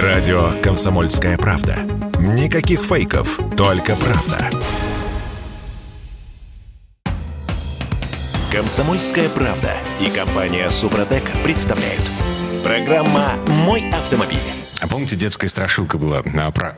Радио «Комсомольская правда». Никаких фейков, только правда. «Комсомольская правда» и компания «Супротек» представляют. Программа «Мой автомобиль». А помните, детская страшилка была а, про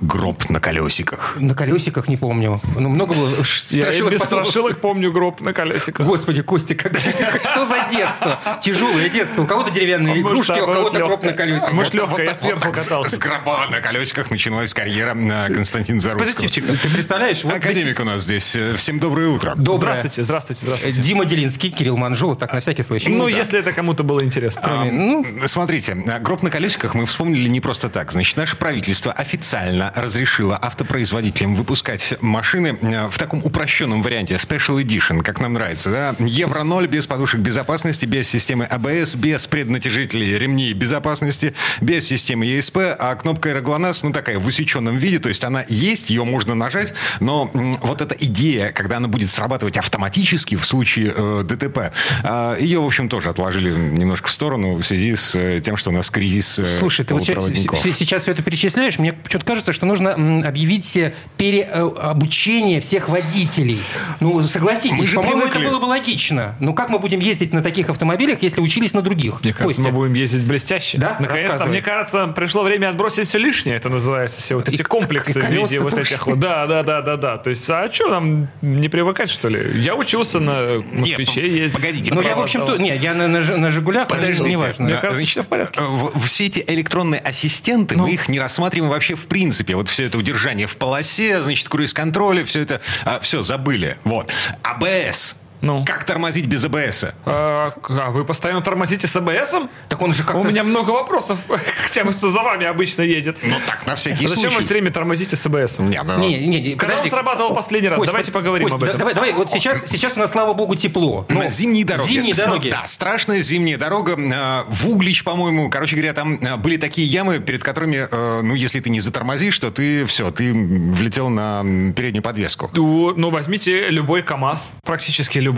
гроб на колесиках? На колесиках не помню. Ну, много было ш- Я страшилок. без потом- страшилок помню гроб на колесиках. Господи, Костя, как- что за детство? Тяжелое детство. У кого-то деревянные А игрушки, у наоборот, кого-то гроб на колесиках. Может, легкая, я сверху катался. С гроба на колесиках начиналась карьера а, Константина позитивчиком. Ты представляешь? Академик у нас здесь. Всем доброе утро. Доброе. Здравствуйте, здравствуйте, Э, здравствуйте. Дима Делинский, Кирилл Манжул, так на всякий случай. Ну, да. если это кому-то было интересно. А, ну- Смотрите, а, гроб на колесиках мы вспомнили не просто так. Значит, наше правительство официально разрешило автопроизводителям выпускать машины э, в таком упрощенном варианте, Special Edition, как нам нравится. Да? Евро 0 без подушек безопасности, без системы АБС, без преднатяжителей ремней безопасности, без системы ESP, а кнопка аэроглонасс, ну, такая в усеченном виде, то есть она есть, ее можно нажать, но вот эта идея, когда она будет срабатывать автоматически в случае э, ДТП, э, ее, в общем, тоже отложили немножко в сторону в связи с э, тем, что у нас кризис э, Слушай, ты с- сейчас все это перечисляешь, мне почему-то кажется, что нужно объявить э, переобучение всех водителей. Ну, согласитесь, по-моему, это было бы логично. Ну, как мы будем ездить на таких автомобилях, если учились на других? Мне кажется, Костя? мы будем ездить блестяще. Да? Наконец-то, мне кажется, пришло время отбросить все лишнее, это называется, все вот И эти к- комплексы и в виде вот тоже. этих вот. Да, да, да, да, да. То есть, а что нам не привыкать, что ли? Я учился на москвиче ездить. погодите, Ну, я, в общем-то, не, я на, на, на «Жигулях», Подождите. неважно. Мне кажется, значит, всё в порядке. э, в- Все эти электронные ассистенты, Ну. мы их не рассматриваем вообще в принципе. Вот все это удержание в полосе, значит, круиз-контроля, все это, все, забыли. Вот. АБС. Ну. Как тормозить без АБС? А, а вы постоянно тормозите с АБСом? Так он же как-то... У меня много вопросов к тем, кто за вами обычно едет. Ну так, на всякий Зачем вы случай. все время тормозите с АБСом? Не, да. Не, не, не, Когда он срабатывал последний раз? Кость, Давайте поговорим Кость, об этом. да- Давай, давай, вот сейчас, сейчас у нас, слава богу, тепло. На зимние дороги. Зимние дороги. Да, страшная зимняя дорога. э, В Углич, по-моему. Короче говоря, там э, были такие ямы, перед которыми, э, ну, если ты не затормозишь, то ты все, ты влетел на переднюю подвеску. Ну, ну, возьмите любой КАМАЗ, практически любой.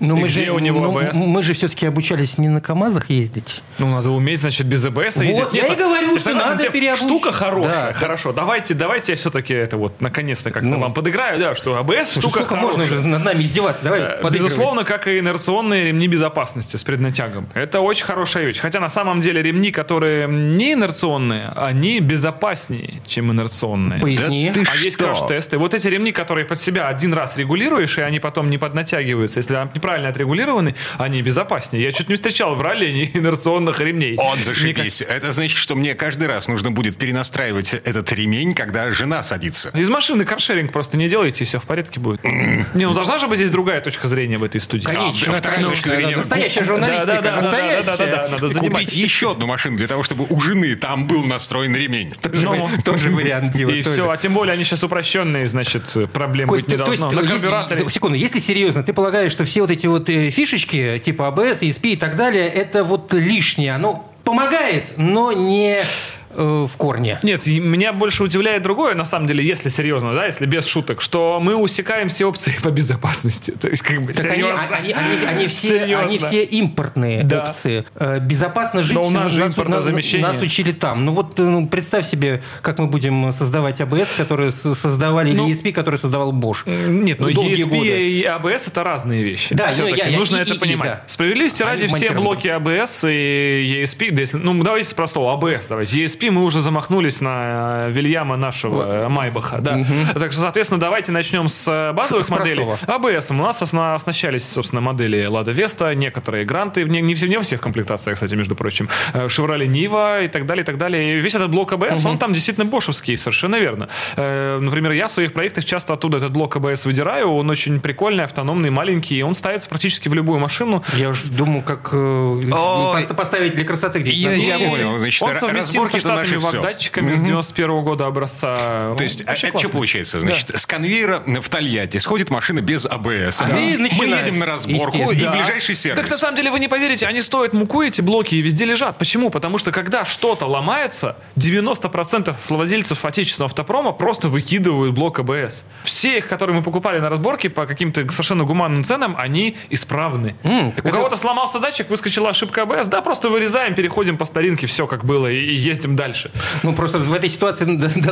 Но И мы где же, у него ну, АБС? мы же все-таки обучались не на КАМАЗах ездить. Ну, надо уметь, значит, без АБС Вот, ездить. я и ну, говорю, что надо тем, переобуч- Штука хорошая, Да. хорошо. Давайте, давайте я все-таки это вот, наконец-то как-то Ну. вам подыграю, да, что АБС Слушай, штука сколько можно хорошая. уже над нами издеваться? Давай, Э, подыгрывай. Безусловно, как и инерционные ремни безопасности с преднатягом. Это очень хорошая вещь. Хотя на самом деле ремни, которые не инерционные, они безопаснее, чем инерционные. Поясни. Да ты а есть что? краш-тесты. Вот эти ремни, которые под себя один раз регулируешь, и они потом не поднатягиваются. Если они неправильно отрегулированы, они безопаснее. Я чуть не встречал в ралли инерционных ремней. Он Никак- зашибись. Это значит, что мне каждый раз нужно будет перенастраивать этот ремень, когда жена садится. Из машины каршеринг просто не делайте, и все в порядке будет. Не, ну должна же быть здесь другая точка зрения в этой студии. Конечно, А, вторая конечно. точка зрения. Настоящая журналистика. да, да, да, да, настоящая. да, да, да, надо занимать. Купить еще одну машину для того, чтобы у жены там был настроен ремень. Тоже, Ну. вы- тоже вариант, Дима, И тоже. все, а тем более они сейчас упрощенные, значит, проблем Кость, быть не то есть, должно. На если- карбюраторе. секунду, если серьезно, ты полагаешь, что все вот эти вот э, фишечки, типа ABS, ESP и так далее, это вот лишнее, оно помогает, но не э, в корне. Нет, и меня больше удивляет другое, на самом деле, если серьезно, да, если без шуток, что мы усекаем все опции по безопасности. То есть, как бы, Так они, серьезно. они, они- они все, Серьезно. они все импортные Да. опции. Э, Безопасно жить Но у нас же нас, импортозамещение. нас учили там. Ну вот э, ну, представь себе, как мы будем создавать ABS, которые с- создавали, Ну, или ESP, который создавал Bosch. Нет, но Долгие ESP годы. и ABS это разные вещи. Да, Все-таки я- я- нужно и- это и- и, понимать. да. Справедливости Они ради, все блоки ABS и ESP, да, если- ну давайте с простого, ABS давайте. ESP мы уже замахнулись на э, Вильяма нашего э, Майбаха, да. Так что, соответственно, давайте начнем с э, базовых С- с моделей. ABS. У нас осна- оснащались, собственно, модели Lada Vesta, некоторые гранты, не, не, все- не во всех комплектациях, кстати, между прочим, Chevrolet Niva и так далее, и так далее. И весь этот блок ABS, он там действительно бошевский, совершенно верно. Э, Например, я в своих проектах часто оттуда этот блок ABS выдираю, он очень прикольный, автономный, маленький, и он ставится практически в любую машину. Я уже думаю, как э, просто поставить для красоты где-то. Я- я понял. Значит, он совместим со разборки-то наши датчиками с 91 года образца. То есть, а, Вообще а что получается? Значит, с конвейера в Тольятти сходит машина без АБС. А Да. Мы едем на разборку и Да. ближайший сервис. Так на самом деле вы не поверите, они стоят муку, эти блоки, и везде лежат. Почему? Потому что когда что-то ломается, 90% владельцев отечественного автопрома просто выкидывают блок АБС. Все их, которые мы покупали на разборке по каким-то совершенно гуманным ценам, они исправны. Так У это- кого-то сломался датчик, выскочила ошибка АБС, да, просто вырезаем, переходим по старинке, все как было, и, и ездим дальше. Ну, просто в этой ситуации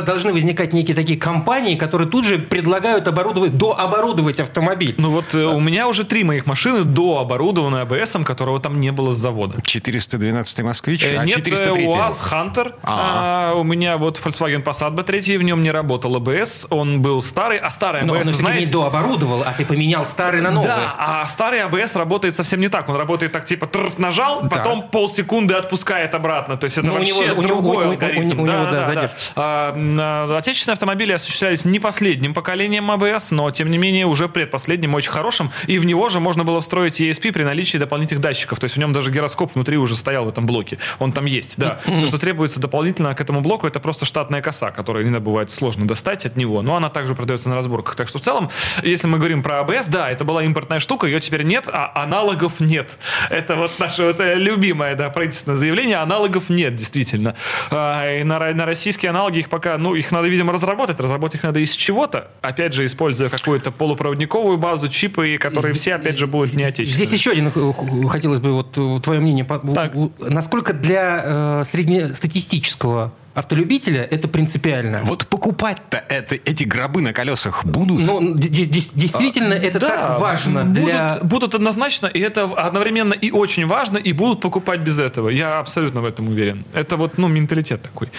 должны возникать некие такие компании, которые тут же предлагают оборудовать, дооборудовать автомобиль. Ну вот э, у меня уже три моих машины до оборудованы АБСом, которого там не было с завода. 412 москвич, Э, а Нет, э, 403 УАЗ Хантер. А, У меня вот Volkswagen Passat B3, в нем не работал АБС. Он был старый, а старый Но он АБС, все-таки не знаете... дооборудовал, а ты поменял старый на новый. Да, а старый АБС работает совсем не так. Он работает так, типа, нажал, потом полсекунды отпускает обратно. То есть это у вообще у него- другой у- у- алгоритм. у него, да, задержка. А, а, Отечественные автомобили осуществлялись не последним поколением АБС, но, тем не менее, уже предпоследним, очень хорошим. И в него же можно было встроить ESP при наличии дополнительных датчиков. То есть в нем даже гироскоп внутри уже стоял в этом блоке. Он там есть, да. Все, что требуется дополнительно к этому блоку, это просто штатная коса, которую иногда бывает сложно достать от него. Но она также продается на разборках. Так что в целом, если мы говорим про АБС, да, это была импортная штука, ее теперь нет, а аналогов нет. Это вот наше вот э, любимое да, правительственное заявление. Аналогов нет, действительно. А, и на, на российские аналоги их пока, ну, их надо, видимо, разработать. Разработать их надо из чего-то. Опять же, используя какую-то полупроводниковую базу, чипы, которые все, опять же, будут не отечественные. Здесь еще один э, хотелось бы вот э, твое мнение. Так. Насколько для э, среднестатистического автолюбителя это принципиально? Вот покупать-то это, эти гробы на колесах будут? Ну, действительно, это Да, так важно будут, для... будут однозначно, и это одновременно и очень важно, и будут покупать без этого. Я абсолютно в этом уверен. Это вот, ну, менталитет такой.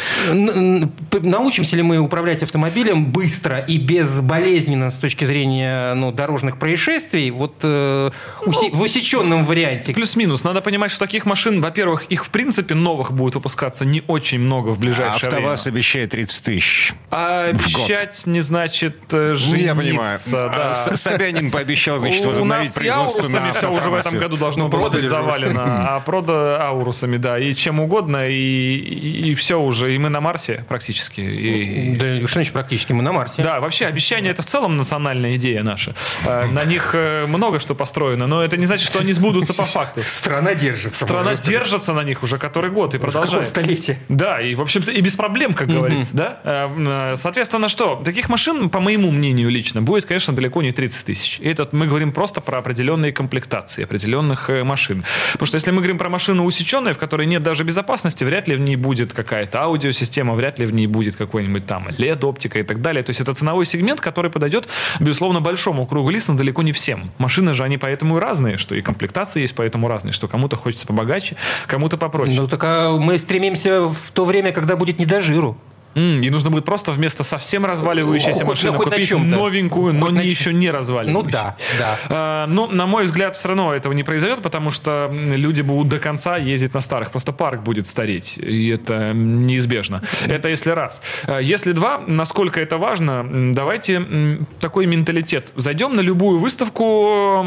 Научимся ли мы управлять автомобилем быстро и безболезненно с точки зрения ну, дорожных происшествий вот э, уси- в усеченном варианте? Плюс-минус. Надо понимать, что таких машин, во-первых, их в принципе новых будет выпускаться не очень много в А ближайшее АвтоВАЗ время. обещает 30 тысяч. А обещать не значит э, жениться. я понимаю. да. А Собянин пообещал, значит, возобновить производство на все уже в этом году должно Ну, быть завалено. А прода аурусами, да, и чем угодно, и, и, все уже. И мы на Марсе практически. И, Да, что значит практически? Мы на Марсе. да, вообще обещания это в целом национальная идея наша. Э, На них э, много что построено, но это не значит, что они сбудутся по факту. Страна держится. Страна держится на них уже который год и Какое продолжает. столетие? Да, и, в общем-то, и без проблем, как говорится, да? Э, э, Соответственно, что? Таких машин, по моему мнению лично, будет, конечно, далеко не 30 тысяч. И этот мы говорим просто про определенные комплектации определенных э, машин. Потому что если мы говорим про машину усеченную, в которой нет даже безопасности, вряд ли в ней будет какая-то аудиосистема, вряд ли в ней будет какой-нибудь там LED-оптика и так далее. То есть это ценовой сегмент, который подойдет, безусловно, большому кругу лиц, но далеко не всем. Машины же, они поэтому и разные, что и комплектации есть поэтому разные, что кому-то хочется побогаче, кому-то попроще. Ну так а мы стремимся в то время, когда будет не до жиру. М, И нужно будет просто вместо совсем разваливающейся машины купить новенькую, но не еще не разваливающую. Ну да, да. А, Ну, на мой взгляд, все равно этого не произойдет, потому что люди будут до конца ездить на старых. Просто парк будет стареть, и это неизбежно. Это если раз. А, Если два, насколько это важно, давайте такой менталитет. Зайдем на любую выставку,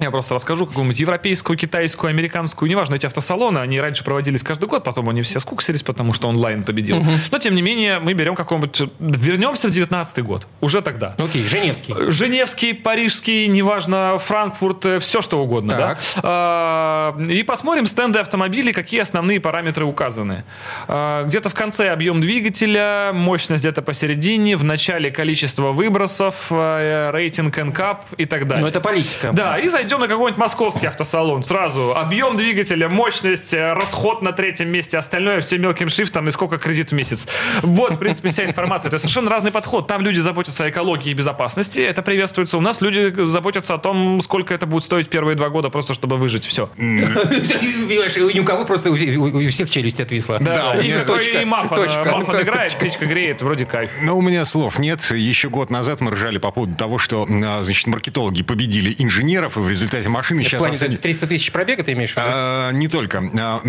я просто расскажу какую-нибудь европейскую, китайскую, американскую, неважно, эти автосалоны, они раньше проводились каждый год, потом они все скуксились, потому что онлайн победил. Но, тем не менее, мы берем какой-нибудь... Вернемся в 19 год, уже тогда. Окей, Женевский. Женевский, парижский, неважно, Франкфурт, э, все что угодно, Так. да? А, И посмотрим стенды автомобилей, какие основные параметры указаны. А, Где-то в конце объем двигателя, мощность где-то посередине, в начале количество выбросов, э, рейтинг NCAP и так далее. Ну это политика. Да, и зайдем на какой-нибудь московский автосалон. Сразу объем двигателя, мощность, э, расход на третьем месте, остальное все мелким шрифтом и сколько кредит в месяц. Вот, в принципе, вся информация. То есть совершенно разный подход. Там люди заботятся о экологии и безопасности, это приветствуется. У нас люди заботятся о том, сколько это будет стоить первые два года, просто чтобы выжить. Все. Ни у кого просто у всех- челюсть отвисла. Да, и, у меня кто- точка, и Маффа, точка, Маффа точка. играет, птичка греет, вроде кайф. Но у меня слов нет. Еще год назад мы ржали по поводу того, что а, значит, маркетологи победили инженеров, и в результате машины сейчас оценивают... 300 тысяч пробега ты имеешь в виду? А, не только. А,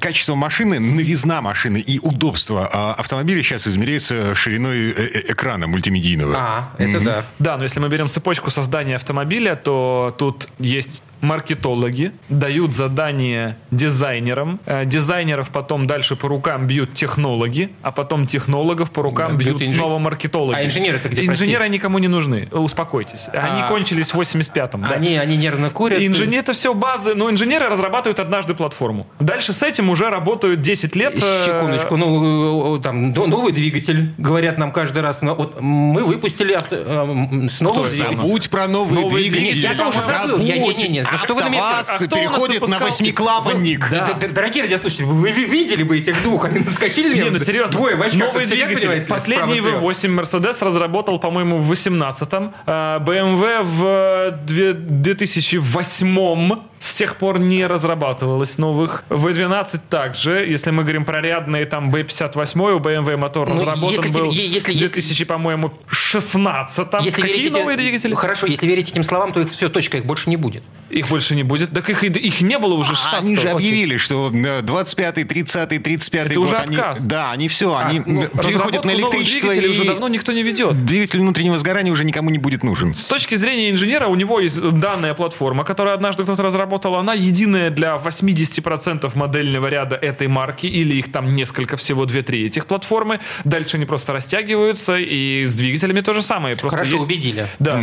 Качество машины, новизна машины и удобство а, автомобиля сейчас измеряется шириной э- э- экрана мультимедийного. А, это да. Да, но если мы берем цепочку создания автомобиля, то тут есть маркетологи, дают задание дизайнерам, э, дизайнеров потом дальше по рукам бьют технологи, а потом технологов по рукам Да, бьют бьют инж- снова маркетологи. А инженеры-то где, прости? Инженеры никому не нужны, успокойтесь. Они А- кончились в 85-м. да. Они, они нервно курят. Инженер, это все базы, но инженеры разрабатывают однажды платформу. Дальше с этим уже работают 10 лет. э, Секундочку, ну, э, там, но- новый двигатель, говорят нам каждый раз. но вот мы выпустили авто, м, с новым Кто это? Забудь про новые Новые двигатели. Нет, я тоже забыл. Я- не- не- не. Ну что вы на меня... АвтоВАЗ А переходит на восьмиклапанник. Дорогие радиослушатели, вы ви- видели бы этих двух? Они наскочили на Не, меня. ну серьезно. Двое в очках. Новые двигатели. Последний справа-слева. V8 Mercedes разработал, по-моему, в 18-м. а BMW в две- 2008 с тех пор не разрабатывалось новых. V12 также. Если мы говорим про рядные, там B58, у BMW мотор Ну, разработан если был если- в 2000, по-моему, 16 Если Какие верить этим- новые двигатели? Хорошо, если верить этим словам, то их все, точка, их больше не будет. Их больше не будет. Так их, и- их не было уже 16 Они же объявили, что э, 25-й, 30-й, 35-й Это год, уже они, отказ. да, они все, они ну, м, переходят на электричество, двигателей уже и давно никто не ведет. двигатель внутреннего сгорания уже никому не будет нужен. С точки зрения инженера, у него есть данная платформа, которую однажды кто-то разработал. Она единая для 80% модельного ряда этой марки, или их там несколько, всего 2-3 этих платформы. Дальше они просто растягиваются, и с двигателями то же самое. Просто Хорошо, есть- убедили. Да.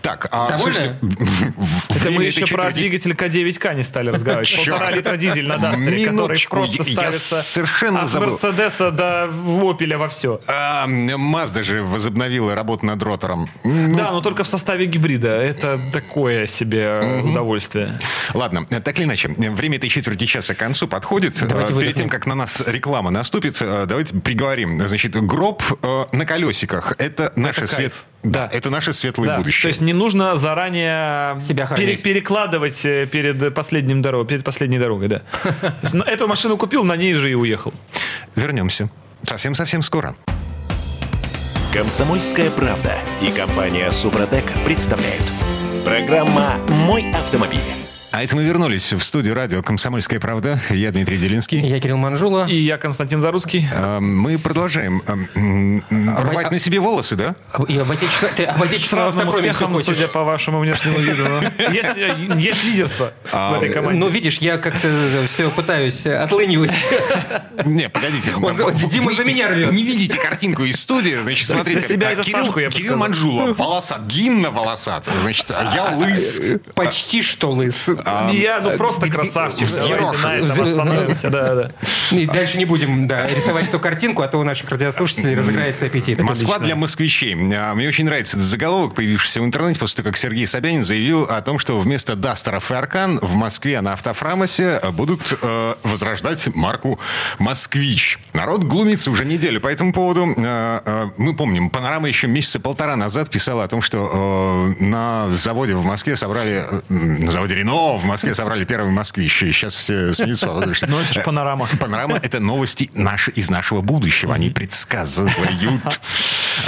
Так, а Довольны? слушайте, Это мы еще этой про четверти- двигатель К9К не стали разговаривать. Полтора литра дизель на Дастере, который просто я ставится совершенно от. Мерседеса до Опеля во все. А, Мазда же возобновила работу над ротором. Да, но только в составе гибрида. Это такое себе удовольствие. Ладно, так или иначе, время этой четверти часа к концу подходит. Давайте Э, Перед выдохнем. тем, как на нас реклама наступит, э, давайте приговорим. Значит, гроб э, на колесиках. Это наше свет... Да, это наше светлое Да, будущее. То есть не нужно заранее Себя пере- перекладывать перед последним дорогой, перед последней дорогой, да. Эту машину купил, на ней же и уехал. Вернемся. Совсем-совсем скоро. Комсомольская правда и компания Супротек представляют. Программа «Мой автомобиль». А это мы вернулись в студию радио «Комсомольская правда». Я Дмитрий Делинский. Я Кирилл Манжула. И я Константин Заруцкий. Э, Мы продолжаем м, рвать на себе волосы, да? И об отечественно- ты об отечественном успехом, судя по вашему внешнему виду. Есть, э, есть лидерство в этой команде. Ну, видишь, я как-то все пытаюсь отлынивать. Не, погодите. Он Дима за меня рвет. Не видите картинку из студии, значит, смотрите. себя а Кирилл, Сашку, Кирилл. Манжула, волосат, длинно волосат. Значит, а я лыс. Почти что лыс. Я, ну, просто красавчик. Давайте на этом остановимся. Да, да. И дальше не будем да, рисовать эту картинку, а то у наших радиослушателей разыграется аппетит. Москва для москвичей. А, Мне очень нравится этот заголовок, появившийся в интернете после того, как Сергей Собянин заявил о том, что вместо Дастеров и Аркан в Москве на Автофрамосе будут э, возрождать марку «Москвич». Народ глумится уже неделю по этому поводу. Э, э, мы помним, «Панорама» еще месяца полтора назад писала о том, что э, на заводе в Москве собрали, э, на заводе «Рено» в Москве собрали первый «Москвич». И сейчас все смеются. Ну, это ж э, «Панорама». Панорама – это новости наши из нашего будущего. Они предсказывают.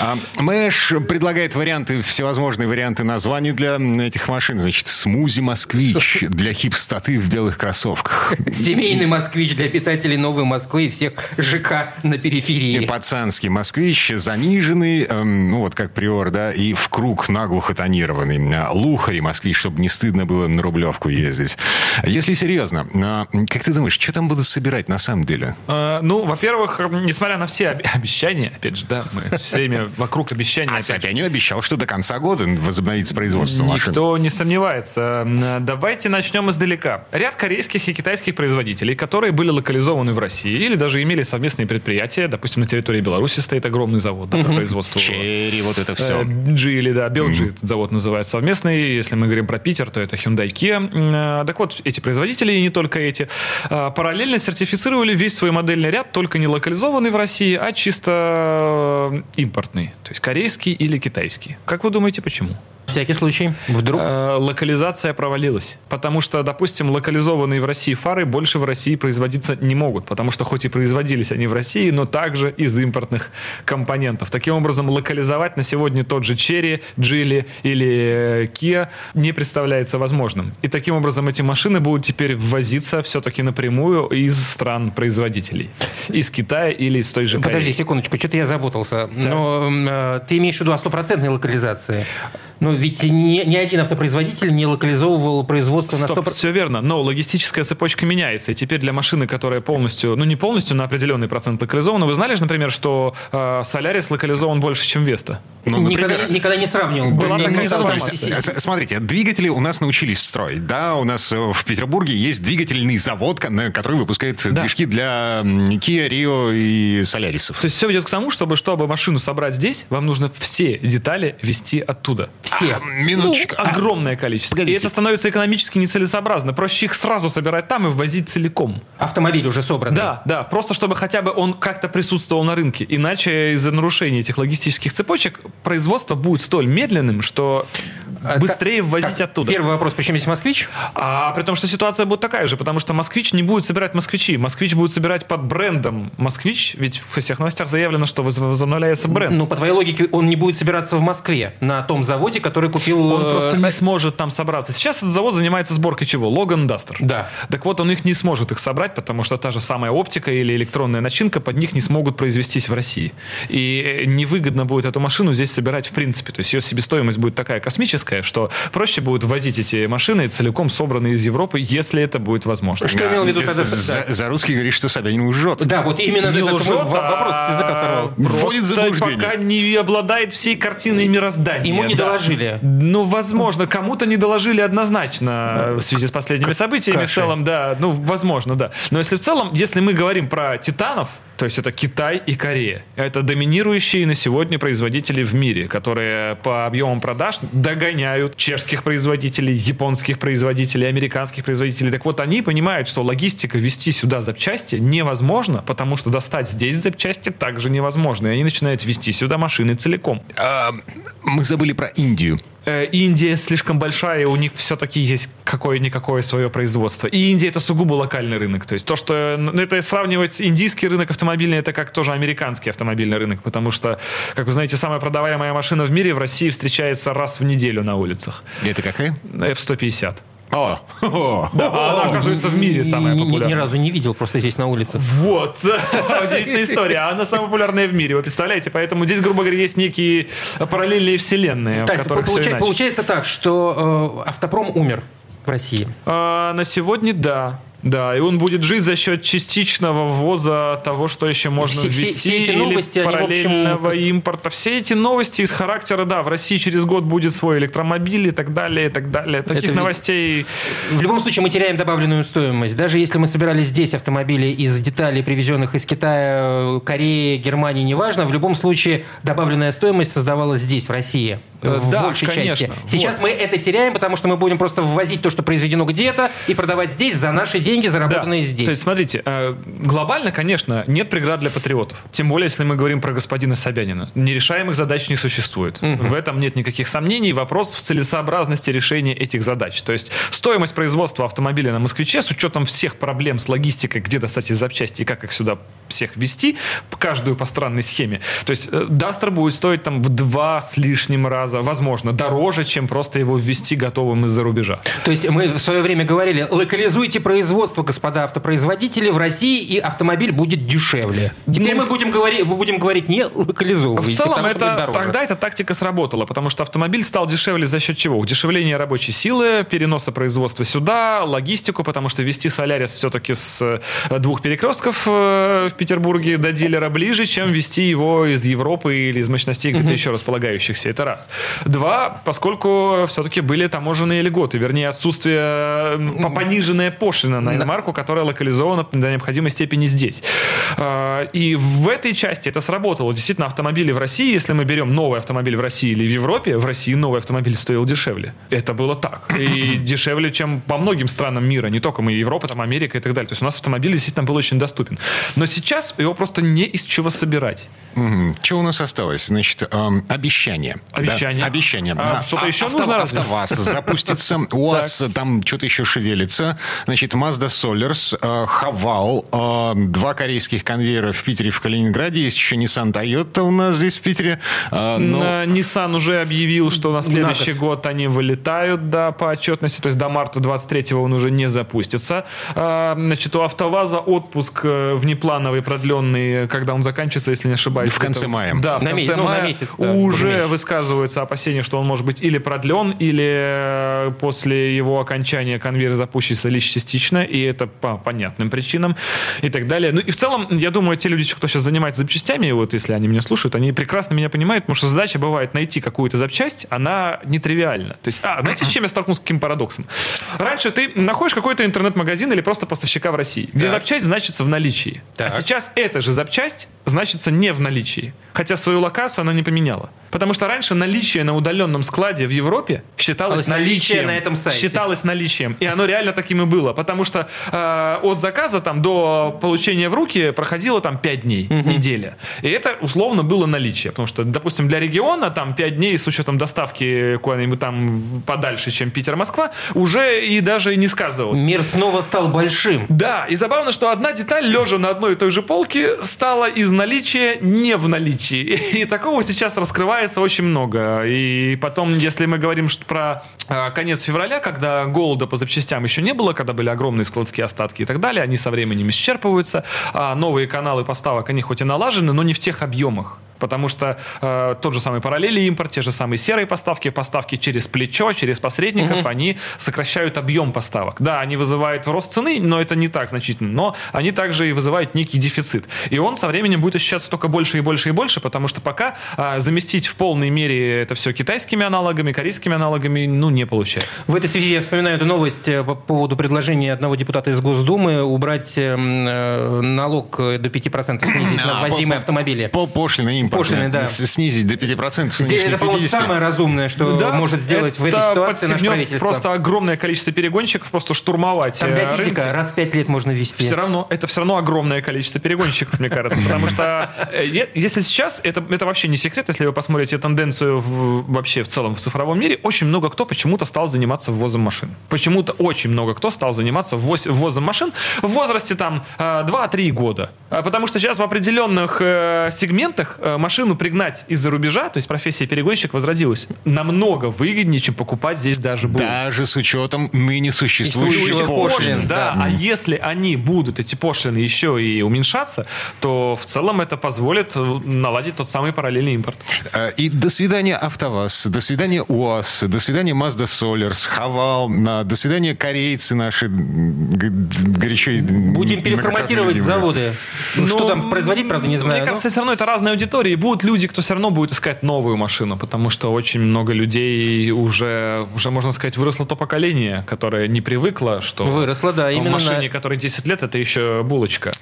А, Мэш предлагает варианты, всевозможные варианты названий для этих машин. Значит, смузи «Москвич» для хипстоты в белых кроссовках. Семейный москвич для питателей Новой Москвы и всех ЖК на И периферии. пацанский москвич, заниженный, эм, ну вот как приор, да, и в круг наглухо тонированный. А, Лухари москвич, чтобы не стыдно было на Рублевку ездить. Если серьезно, а, как ты думаешь, что там будут собирать на самом деле? Ну, во-первых, несмотря на все об- обещания, опять же, да, мы все время вокруг обещаний. А Собянин обещал, что до конца года возобновится производство машин. Никто не сомневается. Давайте начнем издалека. Ряд корейских и китайских производителей, которые были локализованы в России или даже имели совместные предприятия, допустим, на территории Беларуси стоит огромный завод да, по производству Черри, вот это все. Э, Джили, да, Белджи этот завод называется совместный. Если мы говорим про Питер, то это Hyundai Kia. Э, Так вот, эти производители, и не только эти, э, параллельно сертифицировали весь свой модельный ряд, только не локализованный в России, а чисто э, импортный. То есть корейский или китайский. Как вы думаете, почему? Всякий случай. Вдруг. Э, Локализация провалилась. Потому что, допустим, локализованные в России фары больше в России производиться не могут. Потому что хоть и производились они в России, но также из импортных компонентов. Таким образом, локализовать на сегодня тот же Черри, Джили или э, Kia не представляется возможным. И таким образом эти машины будут теперь ввозиться все-таки напрямую из стран-производителей. Из Китая или из той же Кореи. Подожди секундочку, что-то я запутался. Но м, э, ты имеешь в виду о стопроцентной локализации. Но ведь ни, ни один автопроизводитель не локализовывал производство на Стоп, 100%. все верно. Но логистическая цепочка меняется. И теперь для машины, которая полностью, ну не полностью, на определенный процент локализована, вы знали же, например, что э, Solaris локализован больше, чем Веста? Ну, никогда, например, не- никогда не сравнивал. Была Не, не. С- Смотрите, двигатели у нас научились строить. Да, у нас э, в Петербурге есть двигательный завод, ко- на- который выпускает движки для Kia, Rio и Солярисов. То есть все ведет к тому, чтобы, чтобы машину собрать здесь, вам нужно все детали вести оттуда. Все. А, минуточку. Ну, огромное количество. Погодите. И это становится экономически нецелесообразно. Проще их сразу собирать там и ввозить целиком. Автомобиль уже собран. Да, да, просто чтобы хотя бы он как-то присутствовал на рынке. Иначе из-за нарушения этих логистических цепочек производство будет столь медленным, что быстрее так, ввозить так, оттуда. Первый вопрос, почему здесь москвич? А при том, что ситуация будет такая же, потому что москвич не будет собирать москвичи. Москвич будет собирать под брендом москвич, ведь в всех новостях заявлено, что воз- возобновляется бренд. Ну, по твоей логике, он не будет собираться в Москве, на том заводе, который купил... Он э, просто не сможет там собраться. Сейчас этот завод занимается сборкой чего? Логан Дастер. Да. Так вот, он их не сможет их собрать, потому что та же самая оптика или электронная начинка под них не смогут произвестись в России. И э, невыгодно будет эту машину здесь собирать в принципе. То есть ее себестоимость будет такая космическая, что проще будет возить эти машины целиком собранные из Европы, если это будет возможно. Что имел в виду А, тогда? за, за русский говорит, что Собянин лжет. Да, вот именно Не это лжет, в- вопрос а с языка сорвал. Вводит заблуждение. пока не обладает всей картиной мироздания. Ему не да. доложили. Ну, возможно, кому-то не доложили однозначно в связи с последними событиями. каши. В целом, да, ну, возможно, да. Но если в целом, если мы говорим про титанов, то есть это Китай и Корея. Это доминирующие на сегодня производители в мире, которые по объемам продаж догоняют чешских производителей, японских производителей, американских производителей. Так вот, они понимают, что логистика вести сюда запчасти невозможно, потому что достать здесь запчасти также невозможно. И они начинают вести сюда машины целиком. А, мы забыли про Индию. Э, Индия слишком большая, и у них все-таки есть какое-никакое свое производство. И Индия это сугубо локальный рынок. То есть то, что ну, это сравнивать индийский рынок автомобильный, это как тоже американский автомобильный рынок, потому что, как вы знаете, самая продаваемая машина в мире в России встречается раз в неделю на улицах. Это какая? F-150. О, о, А она, оказывается, в мире самая ни- популярная. Ни разу не видел, просто здесь на улице. Вот. Удивительная история. Она самая популярная в мире, вы представляете? Поэтому здесь, грубо говоря, есть некие параллельные вселенные, в которых все получа- иначе. получается так, что э, автопром умер в России. А, на сегодня да. Да, и он будет жить за счет частичного ввоза того, что еще можно Все- ввести, все эти или новости, они, общем, параллельного как- импорта. Все эти новости из характера, да, в России через год будет свой электромобиль и так далее, и так далее. Таких ведь- новостей... В любом случае мы теряем добавленную стоимость. Даже если мы собирали здесь автомобили из деталей, привезенных из Китая, Кореи, Германии, неважно, в любом случае добавленная стоимость создавалась здесь, в России. Э, В да, большей конечно. части. Сейчас Вот. мы это теряем, потому что мы будем просто ввозить то, что произведено где-то, и продавать здесь за наши деньги, заработанные Да. здесь. То есть, смотрите, э, глобально, конечно, нет преград для патриотов. Тем более, если мы говорим про господина Собянина. Нерешаемых задач не существует. В этом нет никаких сомнений. Вопрос в целесообразности решения этих задач. То есть, стоимость производства автомобиля на «Москвиче» с учетом всех проблем с логистикой, где достать эти запчасти и как их сюда всех ввести, каждую по странной схеме. То есть, э, Дастер будет стоить там в два с лишним раза, возможно, дороже, чем просто его ввести готовым из-за рубежа. То есть мы в свое время говорили, локализуйте производство, господа автопроизводители, в России, и автомобиль будет дешевле. Теперь Ну, мы будем говорить, мы будем говорить не локализовывайте, В целом, это, тогда эта тактика сработала, потому что автомобиль стал дешевле за счет чего? Удешевления рабочей силы, переноса производства сюда, логистику, потому что вести Солярис все-таки с э, двух перекрестков э, в Петербурге до дилера ближе, чем вести его из Европы или из мощностей где-то еще располагающихся. Это раз. Два, поскольку все-таки были таможенные льготы, вернее, отсутствие по- пониженная пошлина на иномарку, которая локализована до необходимой степени здесь. А, И в этой части это сработало. Действительно, автомобили в России, если мы берем новый автомобиль в России или в Европе, в России новый автомобиль стоил дешевле. Это было так. И дешевле, чем по многим странам мира, не только мы, Европа, там Америка и так далее. То есть у нас автомобиль действительно был очень доступен. Но сейчас его просто не из чего собирать. Что у нас осталось? Значит, эм, обещание. Обещание. Да, обещание. А Да. что-то А- еще авто- нужно разве? АвтоВАЗ запустится. У вас там что-то еще шевелится. Значит, Mazda Solars, э, Хавал, э, два корейских конвейера в Питере, в Калининграде. Есть еще Nissan Toyota у нас здесь в Питере. Э, но- На- Nissan уже объявил, что на следующий год. год они вылетают да, по отчетности, то есть до марта 23-го он уже не запустится. А, Значит, у АвтоВАЗа отпуск внеплановый, продленный, когда он заканчивается, если не ошибаюсь. В конце мая. Да, в На конце ме- ну, на мая месяц, да, уже меньше. Высказываются опасения, что он может быть или продлен, или э, после его окончания конвейер запустится лишь частично, и это по понятным причинам и так далее. Ну и в целом, я думаю, те люди, кто сейчас занимается запчастями, вот если они меня слушают, они прекрасно меня понимают, потому что задача бывает найти какую-то запчасть, она нетривиальна. То есть, а, знаете, с чем я столкнулся, с каким парадоксом? Раньше ты находишь какой-то интернет-магазин или просто поставщика в России, где Так. запчасть значится в наличии. Так. А сейчас эта же запчасть значится не в наличии. Хотя свою локацию она не поменяла. Потому что раньше наличие на удаленном складе в Европе считалось наличие наличием. на этом сайте. Считалось наличием. И оно реально таким и было. Потому что э, от заказа там, до получения в руки проходило там 5 дней, неделя. И это условно было наличие. Потому что, допустим, для региона там 5 дней с учетом доставки куда-нибудь там подальше, чем Питер-Москва, уже и даже не сказывалось. Мир снова стал большим. Да, и забавно, что одна деталь, лежа на одной и той же полке, стала из наличия не в наличии. И такого сейчас раскрывается очень много. И потом, если мы говорим что про э, конец февраля, когда голода по запчастям еще не было, когда были огромные складские остатки и так далее, они со временем исчерпываются, а новые каналы поставок, они хоть и налажены, но не в тех объемах. Потому что э, тот же самый параллельный импорт, те же самые серые поставки, поставки через плечо, через посредников, они сокращают объем поставок. Да, они вызывают рост цены, но это не так значительно. Но они также и вызывают некий дефицит. И он со временем будет ощущаться только больше и больше и больше, потому что пока э, заместить в полной мере это все китайскими аналогами, корейскими аналогами, ну, не получается. В этой связи я вспоминаю эту новость э, по поводу предложения одного депутата из Госдумы убрать эм, э, налог э, до 5% снизить на А, ввозимые по- автомобили. По пошлины импорт. Пошлины, да. Снизить до 5%. с Здесь нынешних это, по-моему, 50. самое разумное, что Да, может сделать в этой это ситуации наше правительство. просто огромное количество перегонщиков, просто штурмовать Там э, для рынки. физика раз в пять лет можно ввести. Все равно, это все равно огромное количество перегонщиков, мне кажется. Потому что э, если сейчас, это, это вообще не секрет, если вы посмотрите тенденцию в- вообще в целом в цифровом мире, очень много кто почему-то стал заниматься ввозом машин. Почему-то очень много кто стал заниматься ввоз- ввозом машин в возрасте там э, 2-3 года. А Потому что сейчас в определенных э, сегментах э, машину пригнать из-за рубежа, то есть профессия перегонщик возродилась, намного выгоднее, чем покупать здесь даже БУ. Даже с учетом ныне существующих пошлин. пошлин, Да, да. а если они будут, эти пошлины, еще и уменьшаться, то в целом это позволит э, наладить тот самый параллельный импорт. Э, И до свидания АвтоВАЗ, до свидания УАЗ, до свидания Mazda Solars, Хавал, на- до свидания корейцы наши горячо Будем переформатировать заводы. Ну, что Ну, там производить, правда, не знаю. Мне кажется, все равно это разные аудитории. И будут люди, кто все равно будет искать новую машину, потому что очень много людей уже, уже можно сказать, выросло то поколение, которое не привыкло, что Выросло, да, именно машине, на- которой 10 лет, это еще булочка.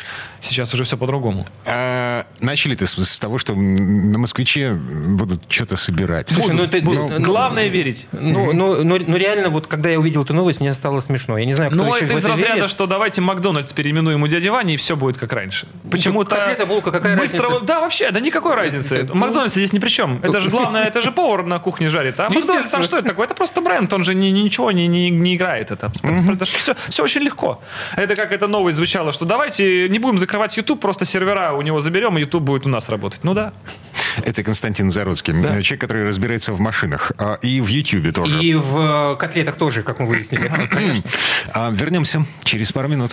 Сейчас уже все по-другому. А, начали-то с, с того, что на москвиче будут что-то собирать. Слушай, ну ты- Ну, ты- Главное верить. Ну, ну, ну, ну, реально, вот когда я увидел эту новость, мне стало смешно. Я не знаю, кто Ну, еще это в из это разряда, верит. что давайте Макдональдс переименуем у дяди Вани, и все будет как раньше. Почему-то... котлета, булка, какая быстро- разница? Да, вообще, да никакой разницы. Макдональдс здесь ни при чем. Это же главное, это же повар на кухне жарит. А Макдональдс там что это такое? Это просто бренд, он же ни- ни- ничего не, не, не играет. Это, это все, все очень легко. Это как эта новость звучала, что давайте не будем закрывать YouTube, просто сервера у него заберем, и YouTube будет у нас работать. Ну да. Это Константин Заруцкий, э, человек, который разбирается в машинах. а, И в Ютьюбе тоже. И в э, котлетах тоже, как мы выяснили. Конечно. А, Вернемся через пару минут.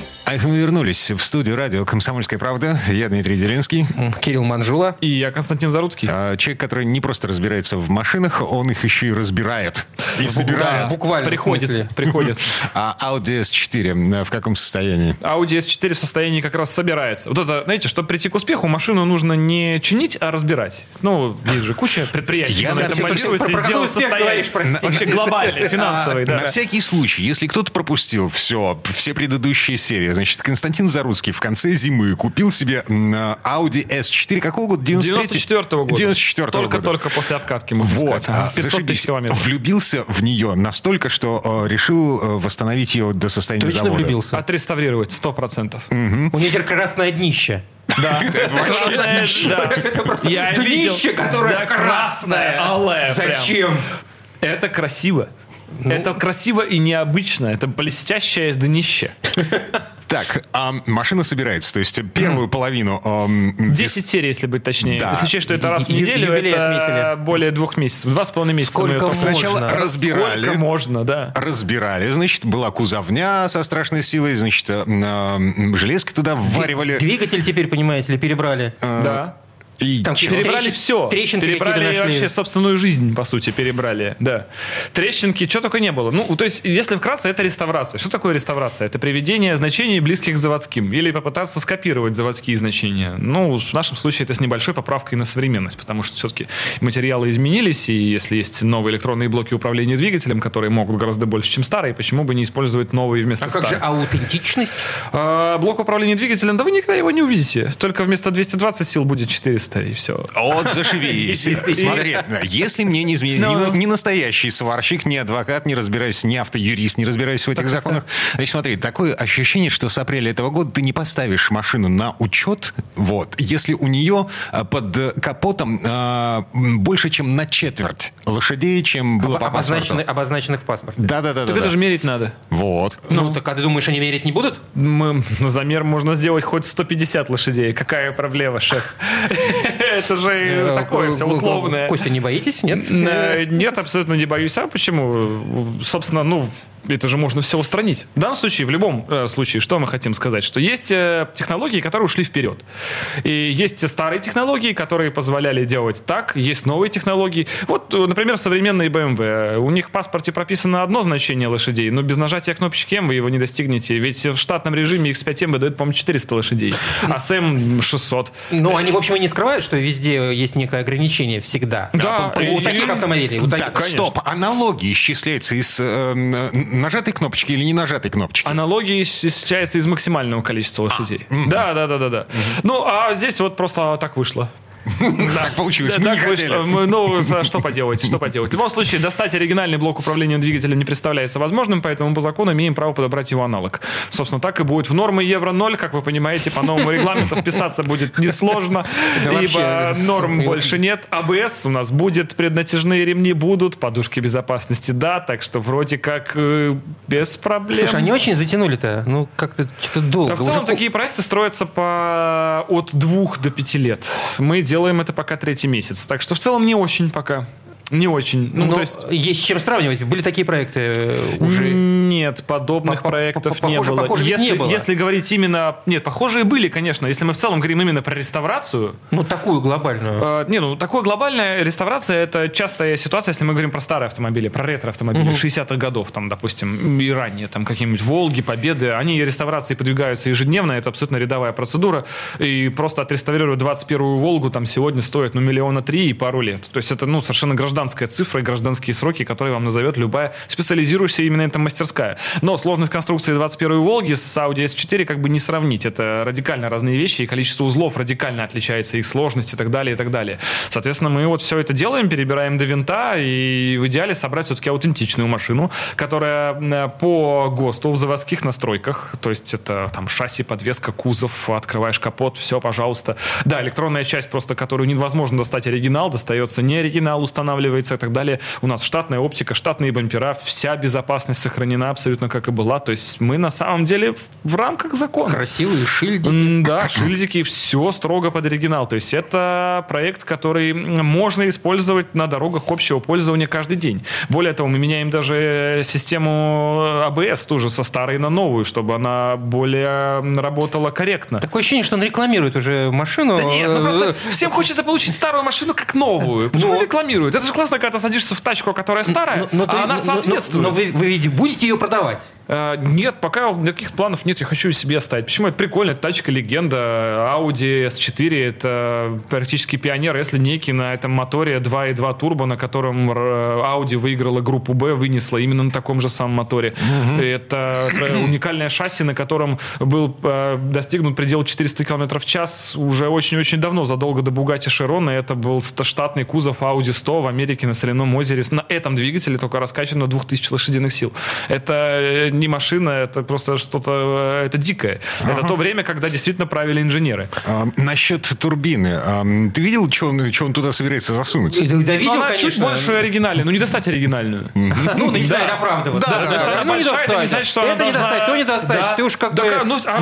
А мы вернулись в студию радио «Комсомольская правда». Я Дмитрий Делинский. Кирилл Манжула. И я Константин Заруцкий. А, Человек, который не просто разбирается в машинах, он их еще и разбирает. И собирает. Да, буквально. Приходится. Приходится. А Audi S4 в каком состоянии? Audi S4 в состоянии как раз собирается. Вот это, знаете, чтобы прийти к успеху, машину нужно не чинить, а разбирать. Ну, есть же куча предприятий, Я на этом базируется и сделать состояние. Вообще глобальный, финансовый, да. На всякий случай, если кто-то пропустил все, все предыдущие серии, значит, Константин Заруцкий в конце зимы купил себе м, Audi S4 какого года? 93 94 года. 94 года. Только-только после откатки, можно Вот, сказать. а, 500 зашибись. тысяч километров. Влюбился в нее настолько, что э, решил э, восстановить ее до состояния Точно завода. влюбился? Отреставрировать, сто процентов. У нее теперь красное днище. Да. Красное, да. Я видел. Днище, которое красное. алое. Зачем? Это красиво. Ну. Это красиво и необычно. Это блестящее днище. Так, а машина собирается, то есть первую половину... эм, 10 серий, если быть точнее. Да. Если учесть, что это раз в неделю, это отметили. более двух месяцев. Два с половиной месяца. мы Сколько ее только- Сначала разбирали. Сколько можно, да. разбирали, значит, была кузовня со страшной силой, значит, э, м, железки туда вваривали. Двигатель теперь, понимаете ли, перебрали. Э, Да. И Там какие-то Перебрали трещин- все. трещинки перебрали вообще собственную жизнь, по сути, перебрали. Да. Трещинки, что только не было. Ну, то есть, если вкратце, это реставрация. Что такое реставрация? Это приведение значений, близких к заводским. Или попытаться скопировать заводские значения. Ну, в нашем случае это с небольшой поправкой на современность, потому что все-таки материалы изменились, и если есть новые электронные блоки управления двигателем, которые могут гораздо больше, чем старые, почему бы не использовать новые вместо А как же старых? аутентичность? А, блок управления двигателем, да вы никогда его не увидите. Только вместо 220 сил будет 400, и все. Вот зашибись. Смотри, если мне не изменили, Ну. ни, ни настоящий сварщик, ни адвокат, не разбираюсь, ни автоюрист, не разбираюсь в этих законах. Значит, смотри, такое ощущение, что с апреля этого года ты не поставишь машину на учет, вот, если у нее а, под э, капотом м, больше, чем на четверть лошадей, чем было по Обозначены- паспорту. обозначенных в паспорте. Да-да-да. Так это же мерить надо. Вот. Ну, так а ты думаешь, они мерить не будут? Мы, на замер можно сделать хоть 150 лошадей. Какая проблема, шеф? Это же Э, такое все условное. Костя, не боитесь, нет? Э, Нет, абсолютно не боюсь. А почему? Собственно, ну, это же можно все устранить. В данном случае, в любом э, случае, что мы хотим сказать? Что есть э, технологии, которые ушли вперед. И есть старые технологии, которые позволяли делать так. Есть новые технологии. Вот, э, например, современные BMW. У них в паспорте прописано одно значение лошадей, но без нажатия кнопочки М вы его не достигнете. Ведь в штатном режиме X5M выдает, по-моему, 400 лошадей, а с М 600. Ну, они, в общем, и не скрывают, что везде есть некое ограничение всегда. Да, у таких автомобилей. у таких. Так, конечно. стоп. Аналоги исчисляются из э, нажатой кнопочки или не нажатой кнопочки? Аналогии исчисляются из максимального количества лошадей. Да, да, да, да, да. Ну, а здесь вот просто так вышло. Так получилось. Мы не хотели. Ну, что поделать, что поделать. В любом случае, достать оригинальный блок управления двигателем не представляется возможным, поэтому по закону имеем право подобрать его аналог. Собственно, так и будет. В нормы Евро-0, как вы понимаете, по новому регламенту вписаться будет несложно, ибо норм больше нет. АБС у нас будет, преднатяжные ремни будут, подушки безопасности, да, так что вроде как э, без проблем. Слушай, они очень затянули-то. Ну, как-то что-то долго. В целом такие проекты строятся по... от двух до пяти лет. Мы делаем это пока третий месяц. Так что в целом не очень пока. Не очень. Ну, Ну, то есть... есть с чем сравнивать. Были такие проекты э, уже. Нет, подобных По- по- проектов не было. похоже, если, не было. если говорить именно... Нет, похожие были, конечно. Если мы в целом говорим именно про реставрацию, Ну, такую глобальную. Э, не, ну такое глобальная реставрация это частая ситуация, если мы говорим про старые автомобили, про ретро-автомобили 60-х годов, там, допустим, и ранее, там какие-нибудь Волги, Победы, они реставрации подвигаются ежедневно, это абсолютно рядовая процедура, и просто отреставрировать 21-ю Волгу там сегодня стоит, ну, миллиона три и пару лет. То есть это, ну, совершенно гражданская цифра и гражданские сроки, которые вам назовет любая специализирующаяся именно эта мастерская. Но сложность конструкции 21-й Волги с Audi S4 как бы не сравнить. Это радикально разные вещи, и количество узлов радикально отличается, их сложность и так далее, и так далее. Соответственно, мы вот все это делаем, перебираем до винта, и в идеале собрать все-таки аутентичную машину, которая по ГОСТу в заводских настройках, то есть это там шасси, подвеска, кузов, открываешь капот, все, пожалуйста. Да, электронная часть просто, которую невозможно достать оригинал, достается не оригинал, устанавливается и так далее. У нас штатная оптика, штатные бампера, вся безопасность сохранена абсолютно как и была. То есть мы на самом деле в, рамках закона. Красивые шильдики. Да, шильдики, все строго под оригинал. То есть это проект, который можно использовать на дорогах общего пользования каждый день. Более того, мы меняем даже систему АБС тоже со старой на новую, чтобы она более работала корректно. Такое ощущение, что он рекламирует уже машину. Да нет, ну Э, просто всем хочется получить старую машину как новую. Почему Ну. рекламируют? Это же классно, когда ты садишься в тачку, которая старая, но- но а она но- но- соответствует. Но, вы, вы ведь будете ее продавать? Э, Нет, пока никаких планов нет, я хочу себе оставить. Почему? Это прикольно, это тачка легенда. Audi S4 это практически пионер, если некий на этом моторе 2.2 турбо, на котором э, Audi выиграла группу B, вынесла именно на таком же самом моторе. Это э, уникальное шасси, на котором был достигнут предел 400 км в час уже очень-очень давно, задолго до Bugatti Chiron. И это был штатный кузов Audi 100 в Америке на соляном озере. На этом двигателе только раскачан на 2000 лошадиных сил. Это не машина, это просто что-то, э, это дикое. Это то время, когда действительно правили инженеры. А, насчет турбины. А, ты видел, что он, что он туда собирается засунуть? Да, да, Но видел, она конечно. чуть больше оригинальной, но не достать оригинальную. Ну, начинает оправдываться. Да, да, Ну, не достать. значит, что она Это не достать, то не достать. Ты уж как бы... ну, а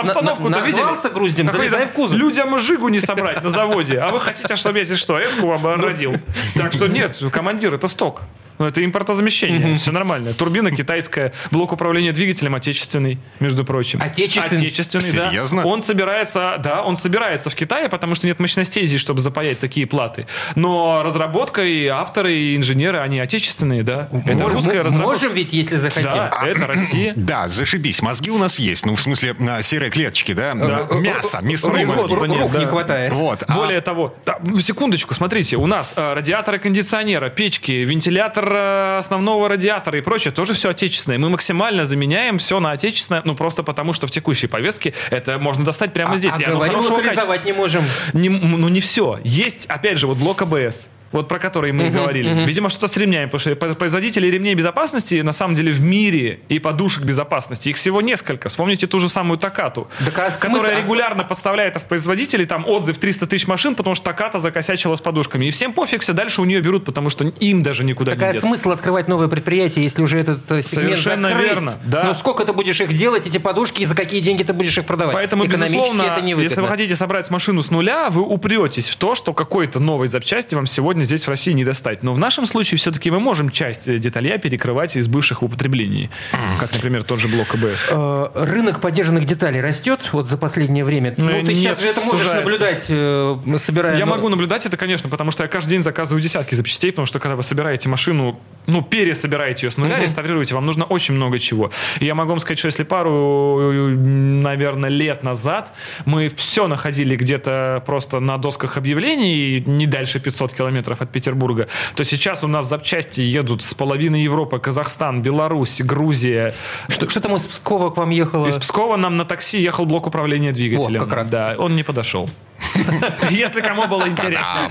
обстановку-то видели? Назвался груздем, залезай в кузов. Людям жигу не собрать на заводе, а вы хотите, чтобы я здесь что, эску вам родил? Так что нет, командир, это сток. Ну, это импортозамещение. Все нормально. Турбина китайская, блок управления двигателем отечественный, между прочим. Отечественный? Отечественный, да. Серьезно? Он собирается, да, он собирается в Китае, потому что нет мощностей здесь, чтобы запаять такие платы. Но разработка и авторы, и инженеры, они отечественные, да. Это Можем- русская разработка. Можем ведь, если захотим. Да, это Россия. Да, зашибись. Мозги у нас есть. Ну, в смысле, а, серые клеточки, да? Да. Мясо, мясные мозги. Рук не хватает. Вот. а- Более того, секундочку, смотрите, у нас э, радиаторы кондиционера, печки, вентилятор э, основного радиатора и прочее, тоже все отечественное. Мы максимально заменяем все на отечественное, ну просто потому, что в текущей повестке это можно достать прямо здесь. А и оно говорим, локализовать не можем. качества. Не, ну не все. Есть, опять же, вот блок АБС. Вот про который мы и говорили. Видимо, что-то с ремнями, потому что производители ремней безопасности на самом деле в мире и подушек безопасности их всего несколько. Вспомните ту же самую Такату, Так а которая смысл- регулярно подставляет в производителей там отзыв 300 тысяч машин, потому что Таката закосячила с подушками. И всем пофиг, все дальше у нее берут, потому что им даже никуда Такая не деться. смысл открывать новое предприятие, если уже этот э, сегмент Совершенно закрыт? верно, да. Но сколько ты будешь их делать, эти подушки, и за какие деньги ты будешь их продавать? Поэтому, безусловно, это не если вы хотите собрать машину с нуля, вы упретесь в то, что какой-то новой запчасти вам сегодня здесь в России не достать. Но в нашем случае все-таки мы можем часть э, деталей перекрывать из бывших в употреблении. Как, например, тот же блок АБС. Э, Рынок поддержанных деталей растет вот за последнее время. Ну, Ну, ты нет, сейчас это можешь сужается. наблюдать, э, собирая... Я ну, могу наблюдать это, конечно, потому что я каждый день заказываю десятки запчастей, потому что когда вы собираете машину, ну, пересобираете ее с нуля, реставрируете, вам нужно очень много чего. И я могу вам сказать, что если пару, наверное, лет назад мы все находили где-то просто на досках объявлений, не дальше 500 километров от Петербурга, то сейчас у нас запчасти едут с половины Европы, Казахстан, Беларусь, Грузия. Что, что там из Пскова к вам ехало? Из Пскова нам на такси ехал блок управления двигателем. Во, как раз. Да, он не подошел. Если кому было интересно.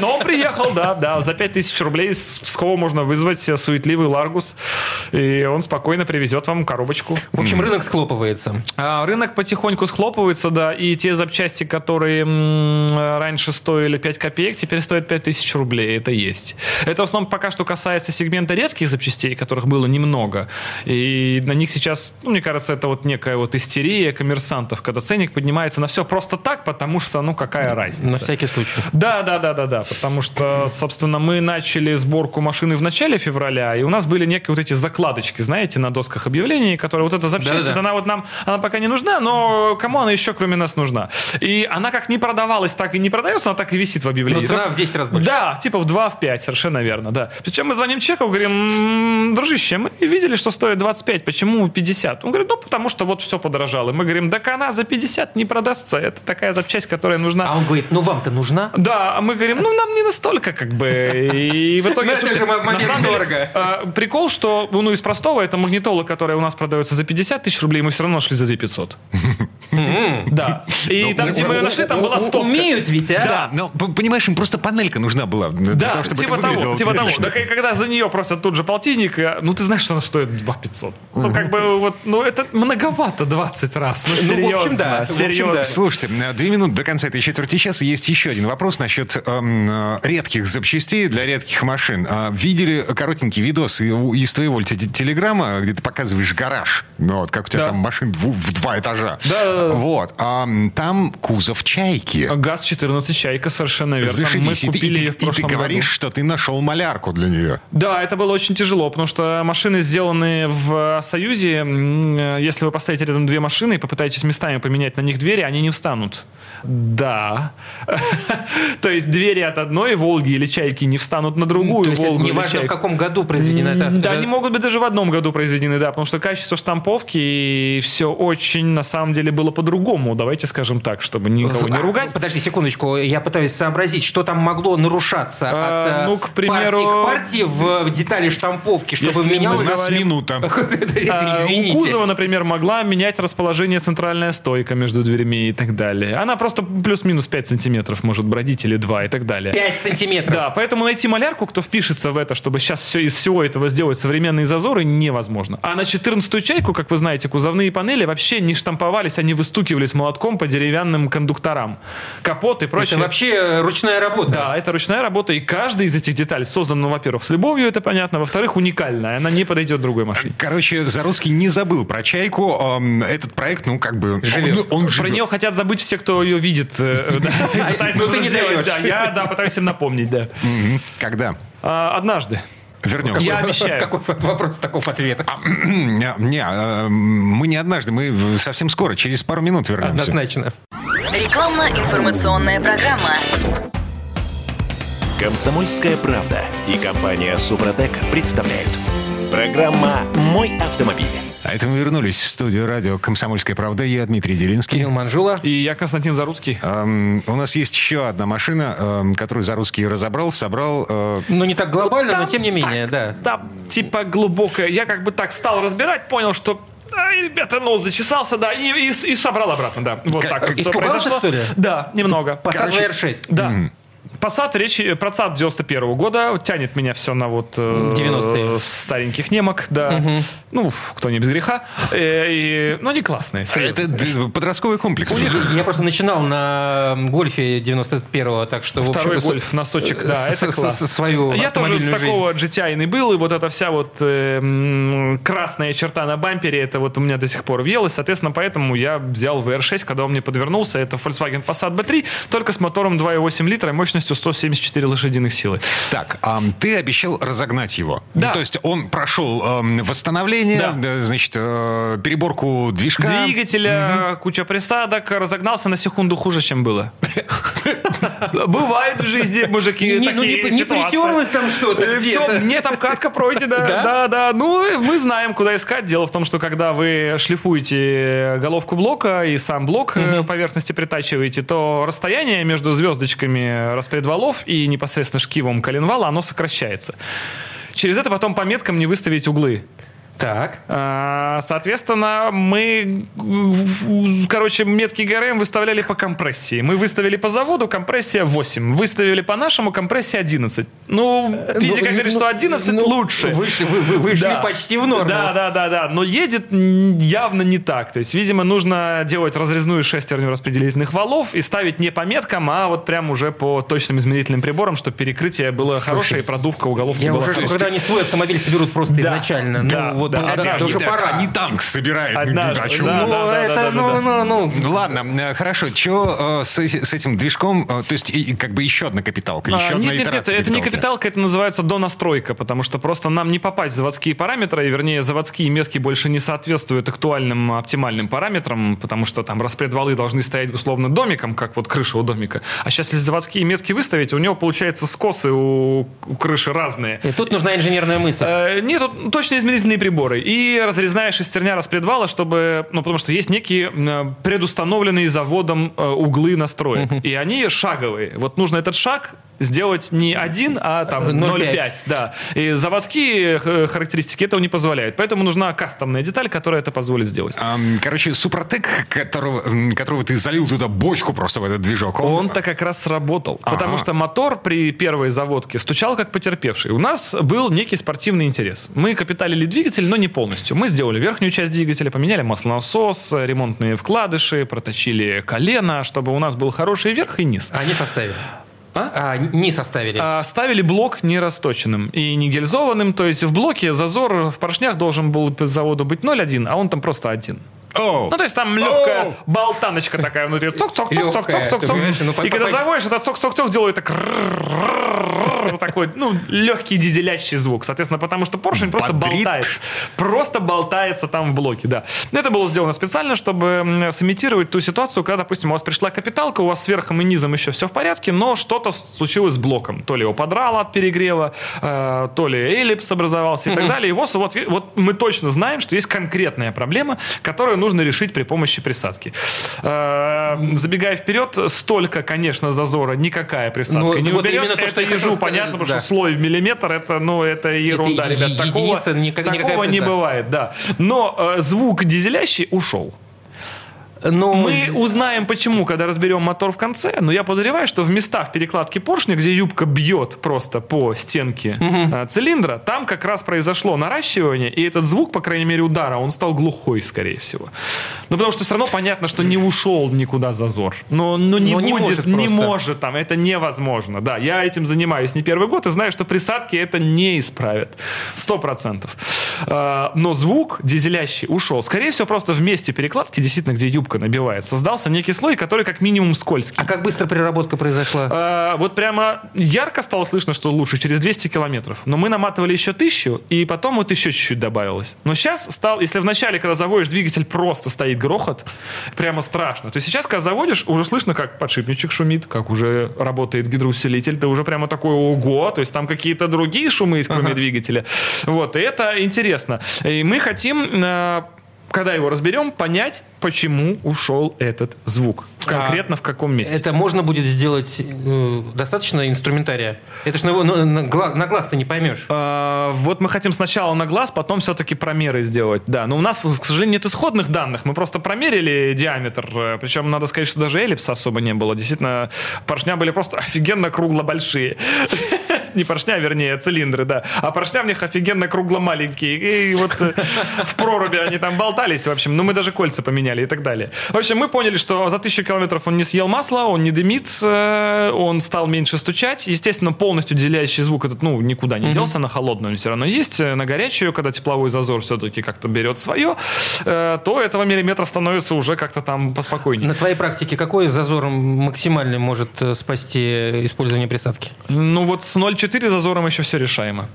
Но он приехал, да, да. За 5000 рублей с Пскова можно вызвать э, суетливый Ларгус, и он спокойно привезет вам коробочку. В общем, рынок схлопывается. А рынок потихоньку схлопывается, да, и те запчасти, которые м, раньше стоили 5 копеек, теперь стоят 5000 рублей. Это есть. Это в основном пока что касается сегмента редких запчастей, которых было немного. И на них сейчас, ну, мне кажется, это вот некая вот истерия коммерсантов, когда ценник поднимается на все просто так, потому что, ну, какая разница. На всякий случай. Да, да, да, да, да, потому что, собственно, мы начали сборку машины в начале февраля, и у нас были некие вот эти закладочки, знаете, на досках объявлений, которые вот эта запчасть, Да-да-да. вот она вот нам, она пока не нужна, но кому она еще, кроме нас, нужна? И она как не продавалась, так и не продается, она так и висит в объявлении. Но цена Только- в 10 раз больше. Да, типа в 2, в 5, совершенно верно, да. Причем мы звоним человеку, говорим, «М, дружище, мы видели, что стоит 25, почему 50? Он говорит, ну, потому что вот все подорожало. И мы говорим, так она за 50 не продастся, это такая запчасть, которая нужна. А он говорит, ну вам-то нужна? Да, а мы говорим, ну нам не настолько как бы. И в итоге, Ну, слушайте, на самом деле, а, прикол, что ну из простого это магнитола, которая у нас продается за 50 тысяч рублей, мы все равно шли за 2 500. Да. И там, где мы ее нашли, там была стопка. Умеют ведь, а? Да, но понимаешь, им просто панелька нужна была. для Да, того, чтобы типа это того, типа того. и когда за нее просто тут же полтинник, ну ты знаешь, что она стоит 2 500. Ну как бы вот, ну это многовато 20 раз. Ну Ну, в серьезно, да. Серьезно. да. Слушайте, э, две минуты до конца этой четверти часа есть еще один вопрос насчет эм, э, редких запчастей для редких машин. А, видели коротенький видос из твоего те- телеграмма, где ты показываешь гараж, ну, вот, как у тебя Да. там машин дву- в два этажа. Да, да. Вот. а, там кузов чайки. ГАЗ-14 «Чайка», совершенно верно. Мы Зашибись. И ты- купили и, ее ты, в и ты говоришь, году. что ты нашел малярку для нее. Да, это было очень тяжело, потому что машины, сделанные в Союзе, м, э, если вы поставите рядом две машины и попытаетесь местами поменять на них двери, они не встанут. Да. То есть двери от одной «Волги» или «Чайки» не встанут на другую То есть это «Волгу» неважно, в каком году произведена эта Да, они могут быть даже в одном году произведены, да, потому что качество штамповки и все очень, на самом деле, было по-другому. Давайте скажем так, чтобы никого не А, ругать. Подожди секундочку, я пытаюсь сообразить, что там могло нарушаться А, от э, ну, к примеру- партии к партии в, детали штамповки, чтобы Если мы У менялось... нас минута. А, Извините. У кузова, например, могла менять расположение центральная стойка между дверьми и так далее. Она просто плюс-минус 5 сантиметров может бродить или 2 и так далее. 5 сантиметров. Да, поэтому найти малярку, кто впишется в это, чтобы сейчас все из всего этого сделать современные зазоры, невозможно. А на 14-ю чайку, как вы знаете, кузовные панели вообще не штамповались, они выстукивались молотком по деревянным кондукторам. Капот и прочее. Это вообще э, ручная работа. Да, это ручная работа, и каждая из этих деталей создана, ну, во-первых, с любовью, это понятно, во-вторых, уникальная, она не подойдет другой машине. Короче, Заруцкий не забыл про чайку. Этот проект, ну, как бы... Живет. Он, он Про живет. нее хотят забыть все, кто ее видит. Э, и пытается ну ты не даешь. Да, я да, пытаюсь им напомнить, да. Когда? А, Однажды. Вернемся. Я обещаю. Какой вопрос, таков ответ. Не, не, э, мы не однажды, мы совсем скоро, через пару минут вернемся. Однозначно. Рекламно-информационная программа. Комсомольская правда и компания Супротек представляют. Программа «Мой автомобиль». А это мы вернулись в студию радио «Комсомольская правда». Я Дмитрий Делинский. Кирилл Манжула. И я Константин Заруцкий. Эм, у нас есть еще одна машина, эм, которую Заруцкий разобрал, собрал. э, Ну, не так глобально, Там но тем не менее, да. Там типа глубокая. Я как бы так стал разбирать, понял, что Ай, ребята, нос зачесался, да, и, и, и собрал обратно, да. Вот Как- так испугался, что ли? Да, немного. Passat VR6. Да. Passat, речь, Passat 91 года, тянет меня все на вот... э, 90-е. Стареньких немок, да. Ну, кто не без греха. Э, и- но они классные, серьезно. Это подростковый комплекс. Я просто начинал на гольфе 91-го, так что... в Второй общем, гольф, носочек, да, с- это класс. с- свою Я тоже с такого GTI был, и вот эта вся вот э, красная черта на бампере, это вот у меня до сих пор въелось, соответственно, поэтому я взял VR6, когда он мне подвернулся, это Volkswagen Passat B3, только с мотором 2,8 литра и мощностью 174 лошадиных силы. Так, ам, ты обещал разогнать его. Да. Ну, то есть он прошел ам, восстановление, Да. да, значит, э, переборку движка. Двигателя, куча присадок, разогнался на секунду хуже, чем было. Бывает в жизни, мужики, Не, ну, такие не, не ситуации. притерлось там что-то всё, Нет, там катка пройдена. Да? Да, да. Ну, мы знаем, куда искать. Дело в том, что когда вы шлифуете головку блока и сам блок э, поверхности притачиваете, то расстояние между звездочками распредвалов и непосредственно шкивом коленвала, оно сокращается. Через это потом по меткам не выставить углы. Так. А, Соответственно, мы, короче, метки ГРМ выставляли по компрессии. Мы выставили по заводу компрессия 8. Выставили по нашему компрессия 11. Ну, физика Ну, говорит, ну, что 11 ну, лучше. Вышли, вы, вы вышли Да. почти в норму. Да, да, да, да. Но едет явно не так. То есть, видимо, нужно делать разрезную шестерню распределительных валов и ставить не по меткам, а вот прям уже по точным измерительным приборам, чтобы перекрытие было хорошее и продувка у головки Я была уже жду, хорошая. когда они свой автомобиль соберут просто Да, изначально. да, ну, вот, да, ну, да, да, да, уже пора. Они танк собирают. Однажды, О чем да? Ну, да, это, да, ну, да. ну, ну, Ну, Ладно, э, хорошо. Что с, эти- с этим движком? э, То есть, и- как бы еще одна капиталка, еще А, одна нет, нет, нет, это не капиталка, это называется донастройка, потому что просто нам не попасть в заводские параметры, и, вернее, заводские метки больше не соответствуют актуальным оптимальным параметрам, потому что там распредвалы должны стоять условно домиком, как вот крыша у домика. А сейчас, если заводские метки выставить, у него получается скосы у, у крыши разные. И тут нужна инженерная мысль. Э, Нет, тут точно измерительные приборы. И разрезная шестерня распредвала, чтобы... Ну, потому что есть некие предустановленные заводом э, углы настроек. И они шаговые. Вот нужно этот шаг сделать не один, а там 0,5. 0,5. Да. И заводские э, характеристики этого не позволяют. Поэтому нужна кастомная деталь, которая это позволит сделать. Короче, Супротек, которого, которого ты залил туда бочку просто в этот движок, он... Он-то как раз сработал. Ага. Потому что мотор при первой заводке стучал как потерпевший. У нас был некий спортивный интерес. Мы капиталили двигатель, но не полностью. Мы сделали верхнюю часть двигателя, поменяли маслонасос, ремонтные вкладыши, проточили колено, чтобы у нас был хороший верх и низ. Не составили. А? А, не составили. А, ставили блок нерасточенным и не гильзованным. То есть в блоке зазор в поршнях должен был по заводу быть 0,1, а он там просто 1. Ну, то есть там легкая болтаночка такая внутри. цок-цок-цок-цок-цок-цок-цок, и когда заводишь, этот цок-цок-цок делает так... Такой, ну, легкий дизелящий звук. Соответственно, потому что поршень просто болтается. Просто болтается там в блоке, да. Это было сделано специально, чтобы сымитировать ту ситуацию, когда, допустим, у вас пришла капиталка, у вас сверхом и низом еще все в порядке, но что-то случилось с блоком. То ли его подрало от перегрева, то ли эллипс образовался и так далее. И вот, вот, вот мы точно знаем, что есть конкретная проблема, которую нужно решить при помощи присадки. Э, забегая вперед, столько, конечно, зазора никакая присадка Ну, не вот уберет. именно то, это что хотел ежу, понятно, потому да. что слой в миллиметр, это, ну, это ерунда, е- ребят. Такого, единица, никак- никакая такого не бывает, да. Но э, звук дизелящий ушел. Ну, Мы узнаем, почему, когда разберем мотор в конце, но я подозреваю, что в местах перекладки поршня, где юбка бьет просто по стенке э, цилиндра, там как раз произошло наращивание, и этот звук, по крайней мере, удара, он стал глухой, скорее всего. Ну, потому что все равно понятно, что не ушел никуда зазор. Но, но не Но не будет, может не может там, это невозможно. Да, я этим занимаюсь не первый год и знаю, что присадки это не исправят. Сто процентов. Э, Но звук дизелящий ушел. Скорее всего, просто в месте перекладки, действительно, где юбка губка набивает, создался некий слой, который как минимум скользкий. А как быстро переработка произошла? А, вот прямо ярко стало слышно, что лучше через 200 километров. Но мы наматывали еще тысячу, и потом вот еще чуть-чуть добавилось. Но сейчас стал, если вначале, когда заводишь двигатель, просто стоит грохот, прямо страшно, то сейчас, когда заводишь, уже слышно, как подшипничек шумит, как уже работает гидроусилитель, ты уже прямо такой, ого, то есть там какие-то другие шумы есть, кроме ага. двигателя. Вот, и это интересно. И мы хотим э, когда его разберем, понять, почему ушел этот звук. Конкретно а в каком месте. Это можно будет сделать э, достаточно инструментария? Это ж на, на, на, на глаз ты не поймешь. А, вот мы хотим сначала на глаз, потом все-таки промеры сделать. Да, но у нас, к сожалению, нет исходных данных. Мы просто промерили диаметр. Э, Причем, надо сказать, что даже эллипса особо не было. Действительно, поршня были просто офигенно кругло большие. Не поршня, вернее, цилиндры, да. А поршня в них офигенно кругло маленькие. И вот э, в проруби они там болтались, в общем. Ну, мы даже кольца поменяли и так далее. В общем, мы поняли, что за тысячу километров он не съел масла, он не дымит, э, он стал меньше стучать. Естественно, полностью делящий звук этот, ну, никуда не делся, на холодную он все равно есть. Э, на горячую, когда тепловой зазор все-таки как-то берет свое, то этого миллиметра становится уже как-то там поспокойнее. На твоей практике какой зазор максимальный может спасти использование присадки? Ну, вот с 0 0,4 зазором еще все решаемо.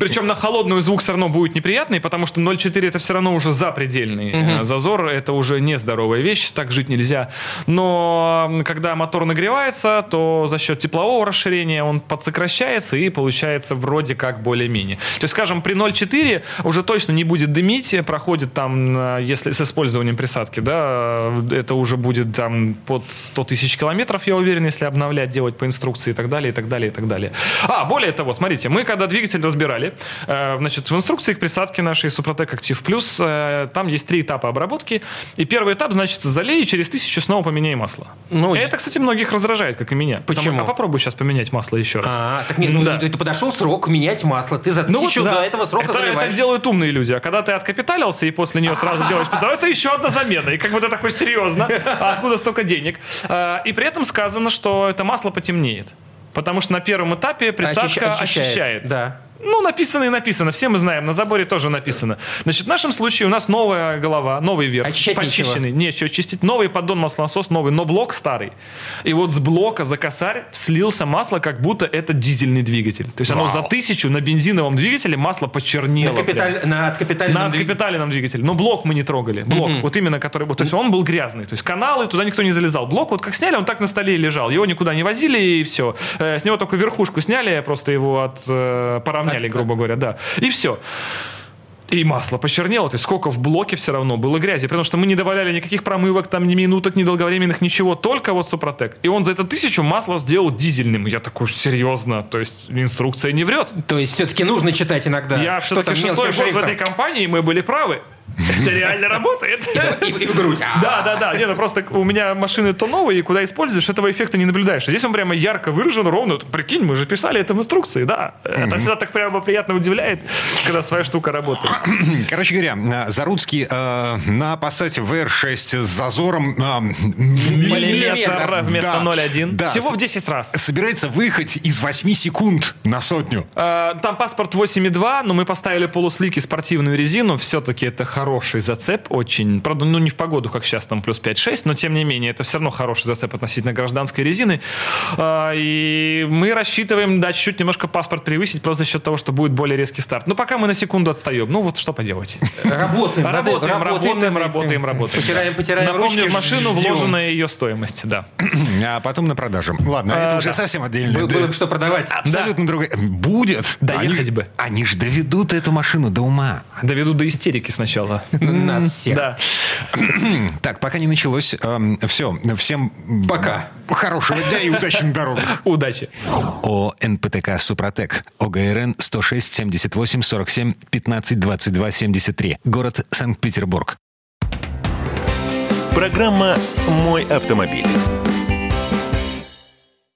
Причем на холодную звук все равно будет неприятный, потому что 0,4 это все равно уже запредельный угу. зазор, это уже нездоровая вещь, так жить нельзя. Но когда мотор нагревается, то за счет теплового расширения он подсокращается и получается вроде как более-менее. То есть, скажем, при 0,4 уже точно не будет дымить, проходит там, если с использованием присадки, да, это уже будет там под 100 тысяч километров, я уверен, если обновлять, делать по инструкции и так далее, и так далее, и так далее. А, более того, смотрите, мы когда двигатель разбирали, Э, значит, в инструкции к присадке нашей Супротек Актив Плюс э, там есть три этапа обработки. И первый этап, значит, залей и через тысячу снова поменяй масло. Ну, это, кстати, многих раздражает, как и меня. Почему? Потому, а попробуй сейчас поменять масло еще раз. А, так нет, ну, да. это подошел срок менять масло. Ты за тысячу ну, вот, до да. этого срока это, заливаешь. Это делают умные люди. А когда ты откапиталился и после нее сразу делаешь это еще одна замена. И как бы ты такой серьезно. А откуда столько денег? А, и при этом сказано, что это масло потемнеет. Потому что на первом этапе присадка очищает. очищает. Да. Ну, написано и написано. Все мы знаем. На заборе тоже написано. Значит, в нашем случае у нас новая голова, новый верх. Очищать почищенный. Нечего. нечего чистить. Новый поддон маслонасос, новый, но блок старый. И вот с блока за косарь слился масло, как будто это дизельный двигатель. То есть Вау. оно за тысячу на бензиновом двигателе масло почернело. На, капиталь... на откапитальном, на откапитальном двигателе. Но блок мы не трогали. Блок, угу. вот именно который... То есть он был грязный. То есть каналы, туда никто не залезал. Блок вот как сняли, он так на столе и лежал. Его никуда не возили и все. Э, с него только верхушку сняли, просто его от э, поравняли, грубо говоря, да. И все. И масло почернело, то есть сколько в блоке все равно было грязи, потому что мы не добавляли никаких промывок, там ни минуток, ни долговременных, ничего, только вот Супротек. И он за это тысячу масла сделал дизельным. Я такой, серьезно, то есть инструкция не врет. То есть все-таки нужно читать иногда. Я все-таки шестой год в этой компании, мы были правы. Это реально работает. И, в грудь. Да, да, да. Не, ну просто у меня машины то новые, и куда используешь, этого эффекта не наблюдаешь. Здесь он прямо ярко выражен, ровно. Прикинь, мы же писали это в инструкции, да. Это всегда так прямо приятно удивляет, когда своя штука работает. Короче говоря, Заруцкий э, на Passat VR6 с зазором э, миллиметр вместо да, 0,1. Да, Всего в 10 раз. Собирается выехать из 8 секунд на сотню. Э, там паспорт 8,2, но мы поставили полуслики спортивную резину. Все-таки это хороший зацеп, очень, правда, ну не в погоду, как сейчас, там плюс 5-6, но тем не менее, это все равно хороший зацеп относительно гражданской резины. А, и мы рассчитываем, да, чуть-чуть немножко паспорт превысить, просто за счет того, что будет более резкий старт. Но пока мы на секунду отстаем. Ну вот что поделать. Работаем, работаем, работаем, работаем, работаем. Потираем, потираем Напомню, в машину вложенная ее стоимость, да. А потом на продажу. Ладно, это а, уже совсем отдельно. Было бы что продавать. Абсолютно другое. Будет. Доехать бы. Они же доведут эту машину до ума. Доведут до истерики сначала начала. Нас всех. Да. Так, пока не началось. Эм, все. Всем пока. Хорошего дня и удачи дорог. Удачи. О НПТК «Супротек». ОГРН 106 78 47 15 22 73. Город Санкт-Петербург. Программа «Мой автомобиль».